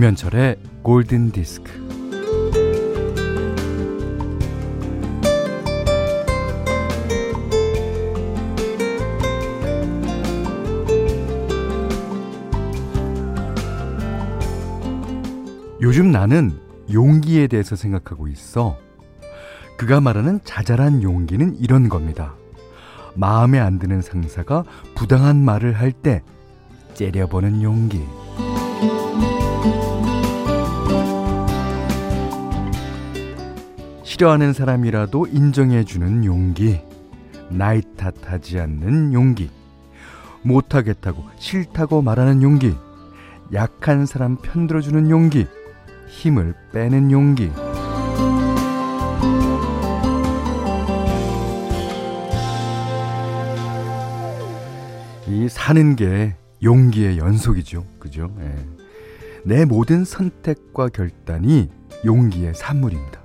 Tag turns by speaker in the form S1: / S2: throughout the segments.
S1: 김현철의 골든 디스크. 요즘 나는 용기에 대해서 생각하고 있어. 그가 말하는 자잘한 용기는 이런 겁니다. 마음에 안 드는 상사가 부당한 말을 할 때 째려보는 용기. 싫어하는 사람이라도 인정해주는 용기. 나이 탓하지 않는 용기. 못하겠다고 싫다고 말하는 용기. 약한 사람 편들어주는 용기. 힘을 빼는 용기. 이 사는 게 용기의 연속이죠. 그죠? 예. 내 모든 선택과 결단이 용기의 산물입니다.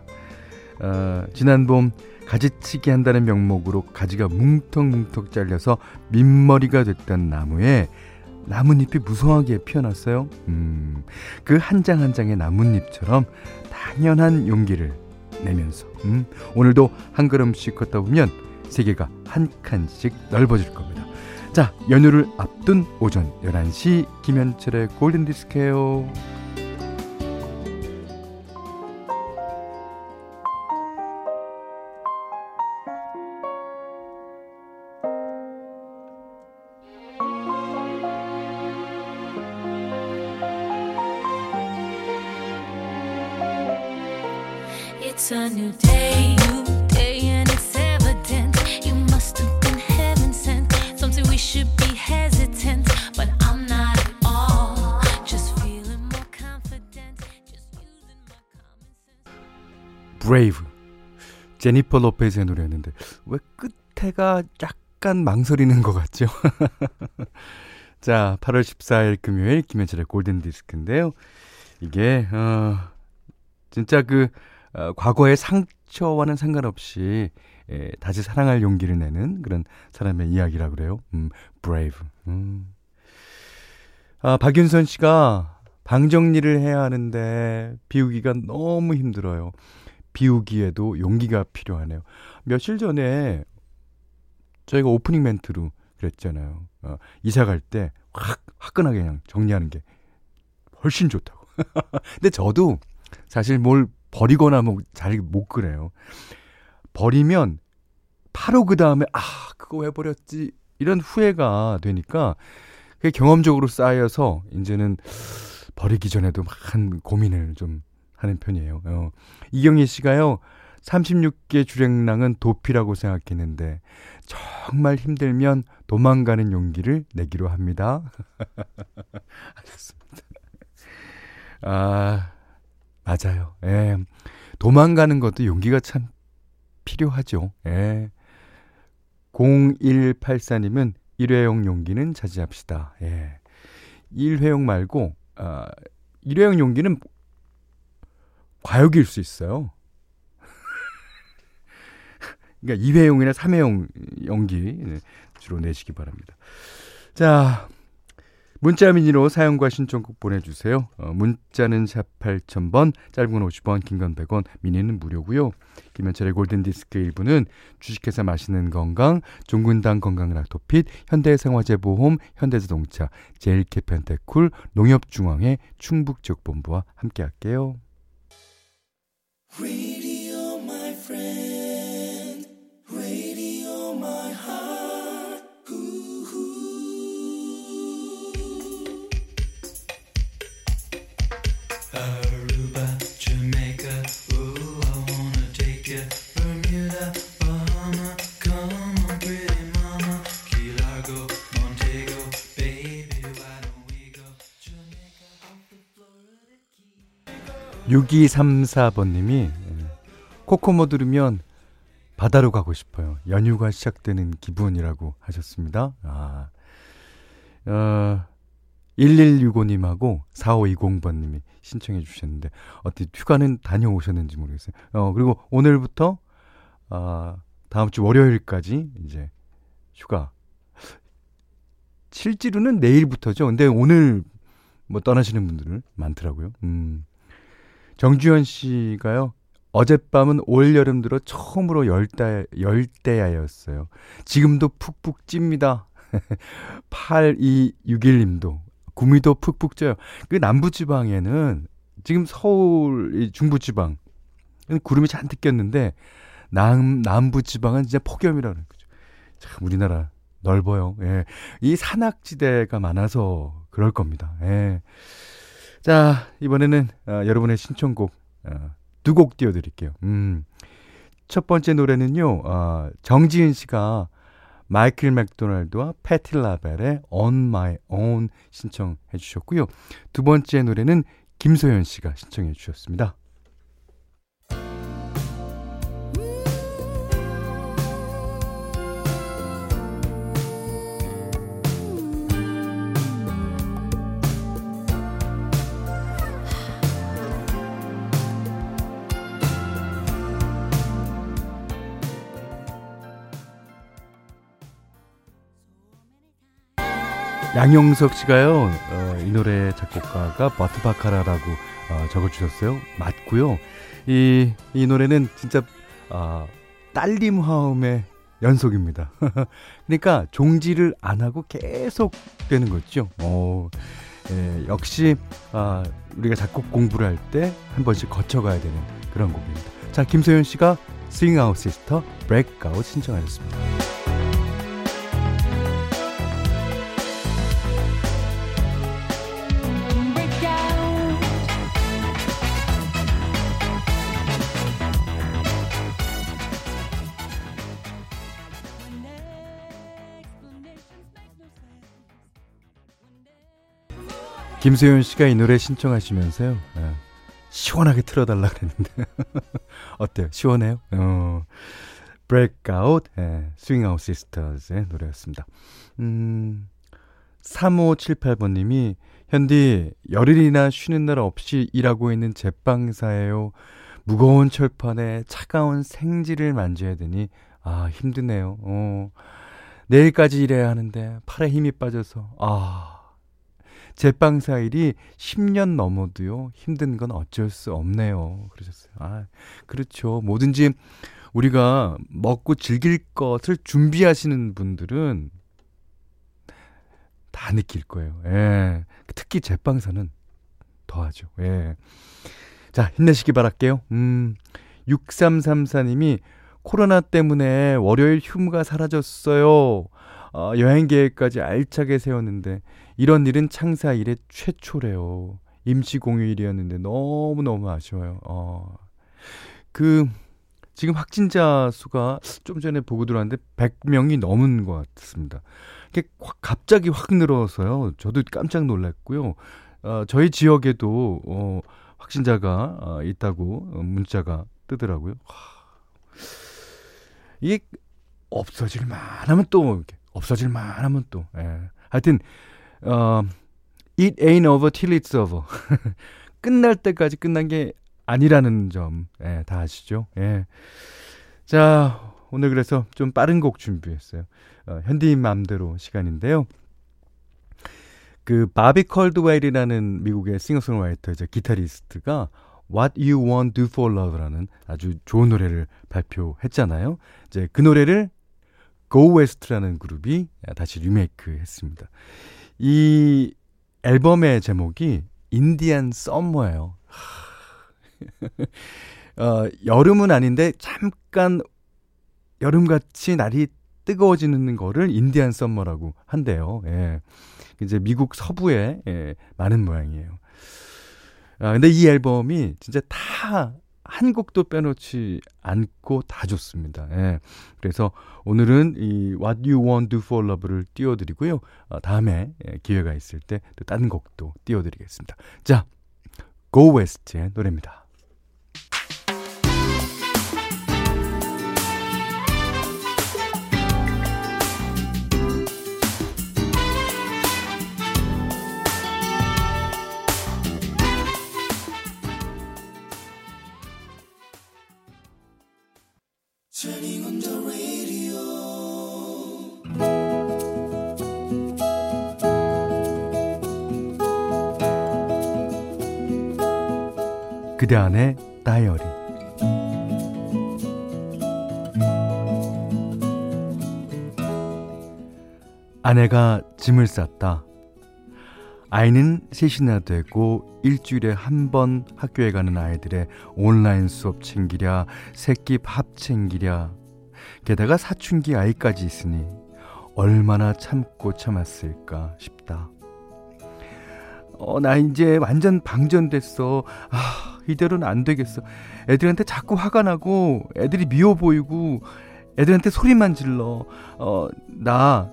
S1: 어, 지난 봄 가지치기 한다는 명목으로 가지가 뭉텅뭉텅 잘려서 민머리가 됐던 나무에 나뭇잎이 무성하게 피어났어요. 음, 그 한 장 한 장의 나뭇잎처럼 당연한 용기를 내면서 음, 오늘도 한 걸음씩 걷다 보면 세계가 한 칸씩 넓어질 겁니다. 자, 연휴를 앞둔 오전 11시 김현철의 골든디스크예요. It's a new day, new day, and it's evident you must have been heaven sent. Something we should be hesitant, but I'm not at all. Just feeling more confident, just using my common sense. Brave. 제니퍼 로페즈의 노래였는데 왜 끝에가 약간 망설이는 것 같죠? 자, 8월 14일 금요일 김현철의 골든 디스크인데요. 이게 어 진짜 그 어, 과거의 상처와는 상관없이 예, 다시 사랑할 용기를 내는 그런 사람의 이야기라 그래요. 음, brave. 음. 아, 박윤선 씨가 방 정리를 해야 하는데 비우기가 너무 힘들어요. 비우기에도 용기가 필요하네요. 며칠 전에 저희가 오프닝 멘트로 그랬잖아요. 어, 이사 갈 때 확 화끈하게 그냥 정리하는 게 훨씬 좋다고. 근데 저도 사실 뭘 버리거나 뭐잘못 그래요. 버리면 바로 그 다음에 아 그거 왜 버렸지 이런 후회가 되니까 그게 경험적으로 쌓여서 이제는 버리기 전에도 한 고민을 좀 하는 편이에요. 어. 이경희 씨가요. 36개 주랭랑은 도피라고 생각했는데 정말 힘들면 도망가는 용기를 내기로 합니다. 알겠습니다. 아 맞아요. 예. 도망가는 것도 용기가 참 필요하죠. 예. 0184님은 일회용 용기는 자제합시다. 예. 일회용 말고, 아, 일회용 용기는 과욕일 수 있어요. 그러니까 2회용이나 3회용 용기 주로 내시기 바랍니다. 자, 문자 미니로 사용과 신청곡 보내주세요. 어, 문자는 샵 8000번, 짧은 건 50원, 긴 건 100원, 미니는 무료고요. 김현철의 골든디스크 1부는 주식회사 맛있는 건강, 종근당 건강락토핏, 현대생화재보험, 현대자동차, 제일캐펜테쿨, 농협중앙회 충북지역본부와 함께할게요. (6234번님이) 코코모 들으면 바다로 가고 싶어요. 연휴가 시작되는 기분이라고 하셨습니다. 아, 어, 1165님하고 4520번님이 신청해 주셨는데, 어떻게 휴가는 다녀오셨는지 모르겠어요. 어, 그리고 오늘부터, 아, 다음 주 월요일까지 이제 휴가. 실제로는 내일부터죠. 근데 오늘 뭐 떠나시는 분들은 많더라고요. 음. 정주현 씨가요. 어젯밤은 올여름 들어 처음으로 열대, 열대야였어요. 지금도 푹푹 찝니다. 8261님도 구미도 푹푹 쪄요. 그 남부지방에는 지금 서울 중부지방 구름이 잔뜩 꼈는데 남 남부지방은 진짜 폭염이라는 거죠. 참 우리나라 넓어요. 예. 이 산악지대가 많아서 그럴 겁니다. 예. 자, 이번에는 어, 여러분의 신청곡 어, 두곡 띄워드릴게요. 음. 첫 번째 노래는요, 어, 정지은 씨가 마이클 맥도날드와 패티 라벨의 On My Own 신청해 주셨고요. 두 번째 노래는 김소연 씨가 신청해 주셨습니다. 양영석 씨가요, 어, 이 노래 작곡가가 버트 바카라라고 어, 적어주셨어요. 맞고요. 이, 이 노래는 진짜 어, 딸림 화음의 연속입니다. 그러니까 종지를 안 하고 계속 되는 거죠. 어, 예, 역시 아, 우리가 작곡 공부를 할 때 한 번씩 거쳐가야 되는 그런 곡입니다. 자, 김소연 씨가 Out Sister Breakout 신청하셨습니다. 김세윤 씨가 이 노래 신청하시면서요. 네. 시원하게 틀어달라 그랬는데 어때요? 시원해요? 어. 네. Swing Out Sisters의 노래였습니다. 음, 3578번님이 현디 열흘이나 쉬는 날 없이 일하고 있는 제빵사예요. 무거운 철판에 차가운 생지를 만져야 되니 아 힘드네요. 어. 내일까지 일해야 하는데 팔에 힘이 빠져서 아 제빵사 일이 10년 넘어도요, 힘든 건 어쩔 수 없네요. 그러셨어요. 아, 그렇죠. 뭐든지 우리가 먹고 즐길 것을 준비하시는 분들은 다 느낄 거예요. 예. 특히 제빵사는 더하죠. 예. 자, 힘내시기 바랄게요. 음, 6334님이 코로나 때문에 월요일 휴무가 사라졌어요. 어, 여행 계획까지 알차게 세웠는데 이런 일은 창사 일의 최초래요. 임시 공휴일이었는데 너무너무 아쉬워요. 어. 그 지금 확진자 수가 좀 전에 보고 들어왔는데 100명이 넘은 것 같습니다. 이게 갑자기 확 늘어서요. 저도 깜짝 놀랐고요. 어, 저희 지역에도 어, 확진자가 어, 있다고 문자가 뜨더라고요. 와. 이게 없어질 만 하면 또 없어질 만 하면 또 예. 하여튼 어 it ain't over till it's over 끝날 때까지 끝난 게 아니라는 점 예, 다 아시죠? 예. 자 오늘 그래서 좀 빠른 곡 준비했어요. 어, 현디인 맘대로 시간인데요. 그 바비 컬드웨일이라는 미국의 싱어송라이터이자 기타리스트가 What You Want Do For Love라는 아주 좋은 노래를 발표했잖아요. 이제 그 노래를 Go West라는 그룹이 다시 리메이크 했습니다. 이 앨범의 제목이 인디안 썸머예요. 어, 여름은 아닌데 잠깐 여름같이 날이 뜨거워지는 거를 인디안 썸머라고 한대요. 예. 이제 미국 서부에 예, 많은 모양이에요. 아, 근데 이 앨범이 진짜 다 한 곡도 빼놓지 않고 다 좋습니다. 예. 그래서 오늘은 이 What You Want Do For Love를 띄워드리고요. 어, 다음에 예, 기회가 있을 때 또 다른 곡도 띄워드리겠습니다. 자, Go West의 노래입니다. 그대 안의 다이어리 아내가 짐을 쌌다. 아이는 셋이나 되고 일주일에 한 번 학교에 가는 아이들의 온라인 수업 챙기랴, 새끼 밥 챙기랴, 게다가 사춘기 아이까지 있으니 얼마나 참고 참았을까 싶다. 어, 나 이제 완전 방전됐어. 아, 이대로는 안 되겠어. 애들한테 자꾸 화가 나고, 애들이 미워 보이고, 애들한테 소리만 질러. 어, 나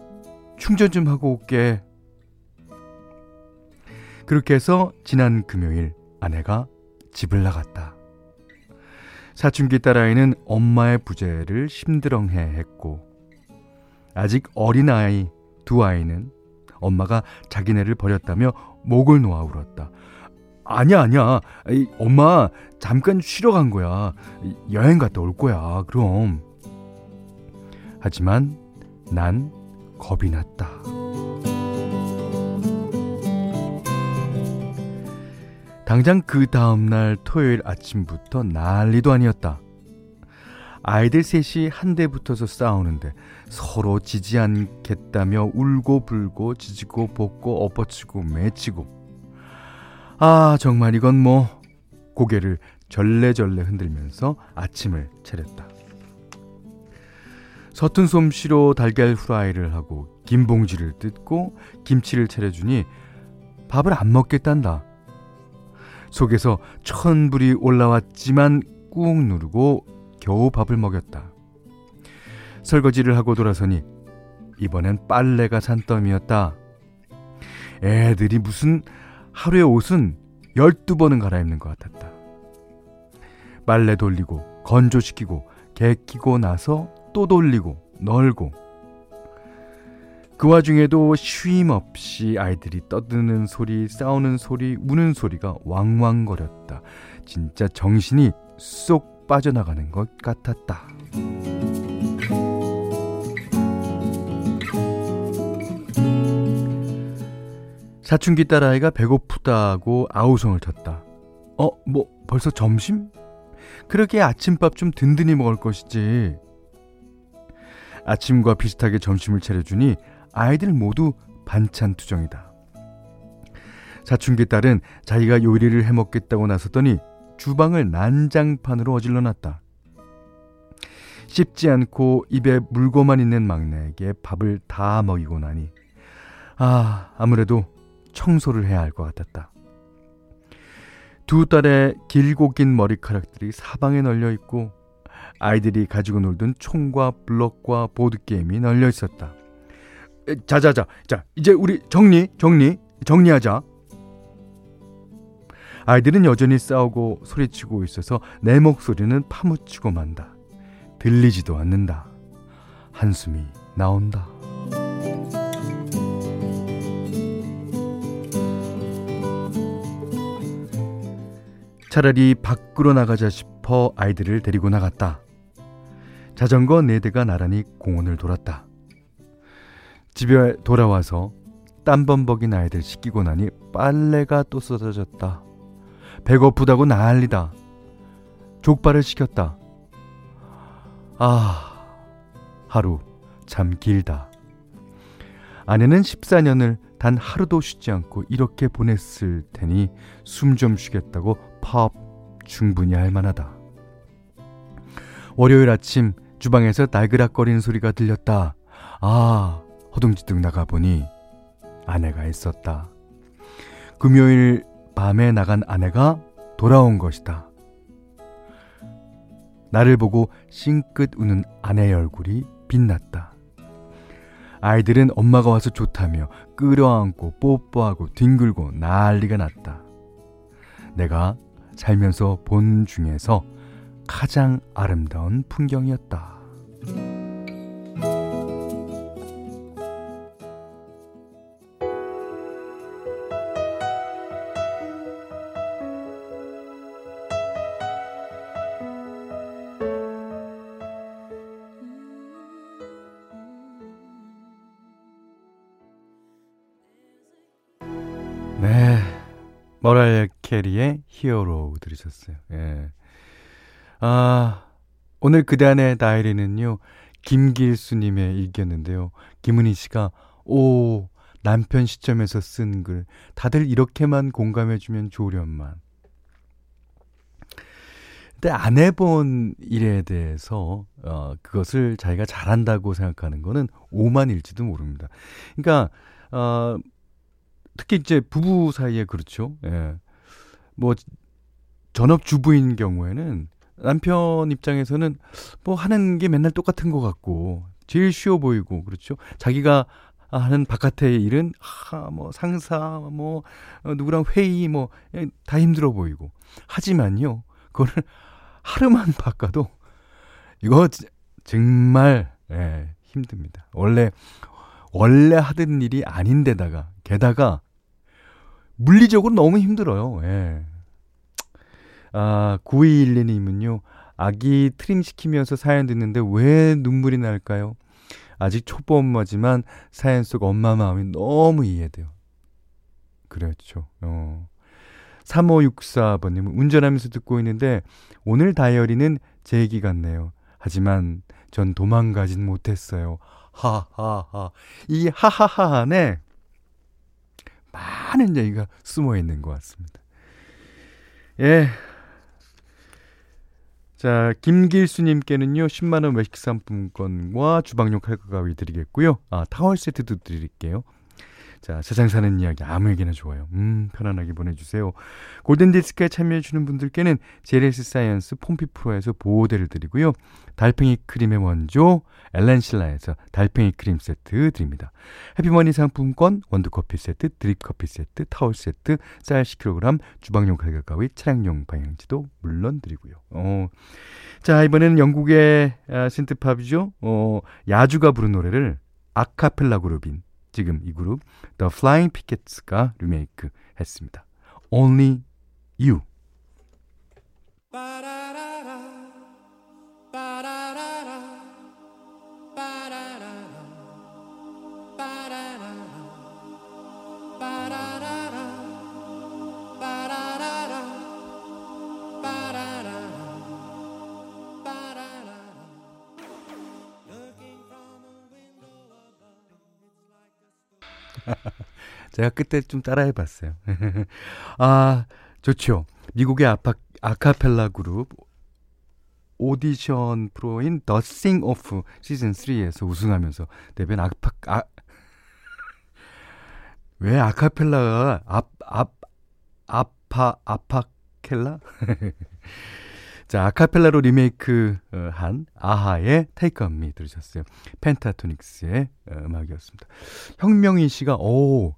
S1: 충전 좀 하고 올게. 그렇게 해서 지난 금요일 아내가 집을 나갔다. 사춘기 딸아이는 엄마의 부재를 심드렁해 했고, 아직 어린아이 두 아이는 엄마가 자기네를 버렸다며 목을 놓아 울었다. 아니야, 아니야. 엄마, 잠깐 쉬러 간 거야. 여행 갔다 올 거야, 그럼. 하지만 난 겁이 났다. 당장 그 다음날 토요일 아침부터 난리도 아니었다. 아이들 셋이 한대 붙어서 싸우는데 서로 지지 않겠다며 울고 불고 지지고 볶고 엎어치고 매치고 아 정말 이건 뭐 고개를 절레절레 흔들면서 아침을 차렸다. 서툰 솜씨로 달걀 후라이를 하고 김 봉지를 뜯고 김치를 차려주니 밥을 안 먹겠단다. 속에서 천불이 올라왔지만 꾹 누르고 겨우 밥을 먹였다. 설거지를 하고 돌아서니 이번엔 빨래가 산더미였다. 애들이 무슨 하루에 옷은 12번은 갈아입는 것 같았다. 빨래 돌리고 건조시키고 개키고 나서 또 돌리고 널고 그 와중에도 쉼 없이 아이들이 떠드는 소리, 싸우는 소리, 우는 소리가 왕왕거렸다. 진짜 정신이 쏙 빠져나가는 것 같았다. 사춘기 딸아이가 배고프다고 아우성을 쳤다. 어, 뭐 벌써 점심? 그렇게 아침밥 좀 든든히 먹을 것이지. 아침과 비슷하게 점심을 차려주니 아이들 모두 반찬 투정이다. 사춘기 딸은 자기가 요리를 해 먹겠다고 나섰더니 주방을 난장판으로 어질러 놨다. 씹지 않고 입에 물고만 있는 막내에게 밥을 다 먹이고 나니 아 아무래도 청소를 해야 할 것 같았다. 두 딸의 길고 긴 머리카락들이 사방에 널려 있고 아이들이 가지고 놀던 총과 블럭과 보드게임이 널려 있었다. 자자자, 자, 이제 우리 정리, 정리, 정리하자. 아이들은 여전히 싸우고 소리치고 있어서 내 목소리는 파묻히고 만다. 들리지도 않는다. 한숨이 나온다. 차라리 밖으로 나가자 싶어 아이들을 데리고 나갔다. 자전거 네 대가 나란히 공원을 돌았다. 집에 돌아와서 땀범벅인 아이들 씻기고 나니 빨래가 또 쏟아졌다. 배고프다고 난리다. 족발을 시켰다. 아, 하루 참 길다. 아내는 14년을 단 하루도 쉬지 않고 이렇게 보냈을 테니 숨 좀 쉬겠다고 팝 충분히 할 만하다. 월요일 아침 주방에서 날그락거리는 소리가 들렸다. 아, 허둥지둥 나가보니 아내가 있었다. 금요일 밤에 나간 아내가 돌아온 것이다. 나를 보고 싱긋 우는 아내의 얼굴이 빛났다. 아이들은 엄마가 와서 좋다며 끌어안고 뽀뽀하고 뒹굴고 난리가 났다. 내가 살면서 본 중에서 가장 아름다운 풍경이었다. 머라이어 캐리의 히어로 들으셨어요. 예. 아, 오늘 그대 안의 다이리는요, 김길수님의 일기였는데요. 김은희 씨가, 오, 남편 시점에서 쓴 글. 다들 이렇게만 공감해주면 좋으련만. 근데 안 해본 일에 대해서, 어, 그것을 자기가 잘한다고 생각하는 거는 오만일지도 모릅니다. 그러니까, 어, 특히 이제 부부 사이에 그렇죠. 예. 뭐 전업 주부인 경우에는 남편 입장에서는 뭐 하는 게 맨날 똑같은 것 같고 제일 쉬워 보이고 그렇죠. 자기가 하는 바깥의 일은 하, 뭐 상사 뭐 어, 누구랑 회의 뭐 다 힘들어 보이고 하지만요 그거를 하루만 바꿔도 이거 정말 예, 힘듭니다. 원래 원래 하던 일이 아닌데다가 게다가 물리적으로 너무 힘들어요. 예. 아, 9212님은요. 아기 트림 시키면서 사연 듣는데 왜 눈물이 날까요? 아직 초보 엄마지만 사연 속 엄마 마음이 너무 이해돼요. 그렇죠. 어. 3564번님은 운전하면서 듣고 있는데 오늘 다이어리는 제 얘기 같네요. 하지만 전 도망가진 못했어요. 하하하. 이 하하하 안에 많은 얘기가 숨어 있는 것 같습니다. 예. 자, 김길수님께는요, 10만원 외식 상품권과 주방용 칼과 가위 드리겠고요. 아, 타월 세트도 드릴게요. 자, 세상 사는 이야기 아무에게나 좋아요. 음, 편안하게 보내주세요. 골든디스크에 참여해주는 분들께는 제레스 사이언스 폼피 프로에서 보호대를 드리고요. 달팽이 크림의 원조 엘렌실라에서 달팽이 크림 세트 드립니다. 해피머니 상품권, 원두커피 세트, 드립커피 세트, 타월 세트, 쌀 10kg, 주방용 칼과 가위, 차량용 방향제도 물론 드리고요. 어. 자, 이번에는 영국의 아, synth-pop이죠. 어, Yazoo가 부른 노래를 아카펠라 그룹인 지금 이 그룹 The Flying Pickets가 리메이크 했습니다. Only You. 제가 그때 좀 따라해 봤어요. 아, 좋죠. 미국의 아파, 아카펠라 그룹 오디션 프로인 The Sing Off 시즌 3에서 우승하면서 데뷔한 아파 아, 왜 아카펠라가 앞, 앞, 아파, 아파켈라? 자, 아카펠라로 리메이크 어, 한 아하의 On Me 들으셨어요. 펜타토닉스의 어, 음악이었습니다. 형명희 씨가, 오,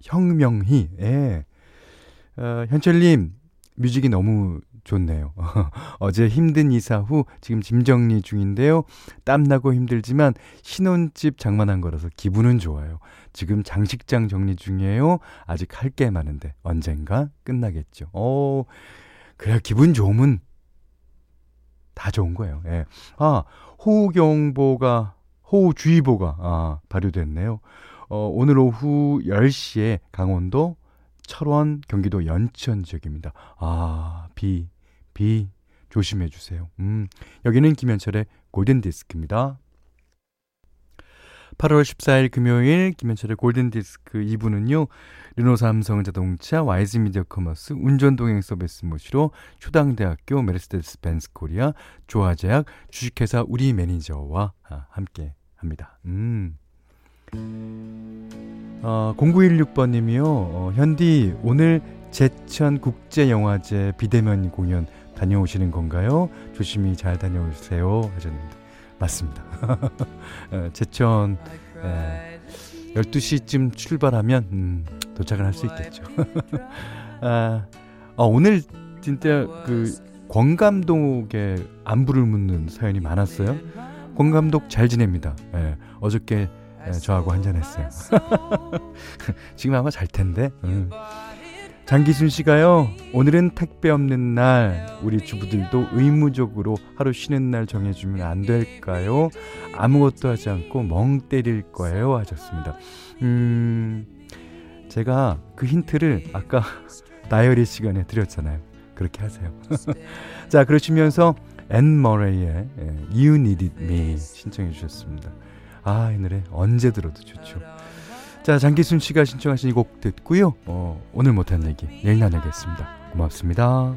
S1: 형명희, 예. 어, 현철님, 뮤직이 너무 좋네요. 어제 힘든 이사 후 지금 짐 정리 중인데요. 땀나고 힘들지만 신혼집 장만한 거라서 기분은 좋아요. 지금 장식장 정리 중이에요. 아직 할 게 많은데 언젠가 끝나겠죠. 어, 그래 기분 좋으면 다 좋은 거예요. 예. 아, 호우경보가, 호우주의보가, 아, 발효됐네요. 어, 오늘 오후 10시에 강원도, 철원, 경기도 연천 지역입니다. 아, 비, 비, 조심해 주세요. 음, 여기는 김현철의 골든 디스크입니다. 8월 14일 금요일 김현철의 골든디스크 2부는요. 르노 삼성 자동차, 와이즈 미디어 커머스, 운전동행 서비스 모시러 초당대학교 메르세데스 벤스 코리아, 조화제약, 주식회사 우리 매니저와 아, 함께 합니다. 음. 어, 0916번님이요. 어, 현디 오늘 제천 국제영화제 비대면 공연 다녀오시는 건가요? 조심히 잘 다녀오세요 하셨는데 맞습니다. 어, 제천 예, 12시쯤 출발하면 음, 도착을 할 수 있겠죠. 아, 아, 오늘 진짜 그 권감독의 안부를 묻는 사연이 많았어요. 권감독 잘 지냅니다. 예, 어저께 예, 저하고 한잔했어요. 지금 아마 잘 텐데. 음. 장기순 씨가요, 오늘은 택배 없는 날, 우리 주부들도 의무적으로 하루 쉬는 날 정해주면 안 될까요? 아무것도 하지 않고 멍 때릴 거예요. 하셨습니다. 음, 제가 그 힌트를 아까 다이어리 시간에 드렸잖아요. 그렇게 하세요. 자, 그러시면서 앤 머레이의 예, You Needed Me 신청해 주셨습니다. 아, 이 노래 언제 들어도 좋죠. 자, 장기순 씨가 신청하신 이 곡 듣고요. 어, 오늘 못한 얘기 내일 나누겠습니다. 고맙습니다.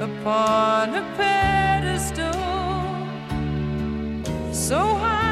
S1: Upon a pedestal, so high.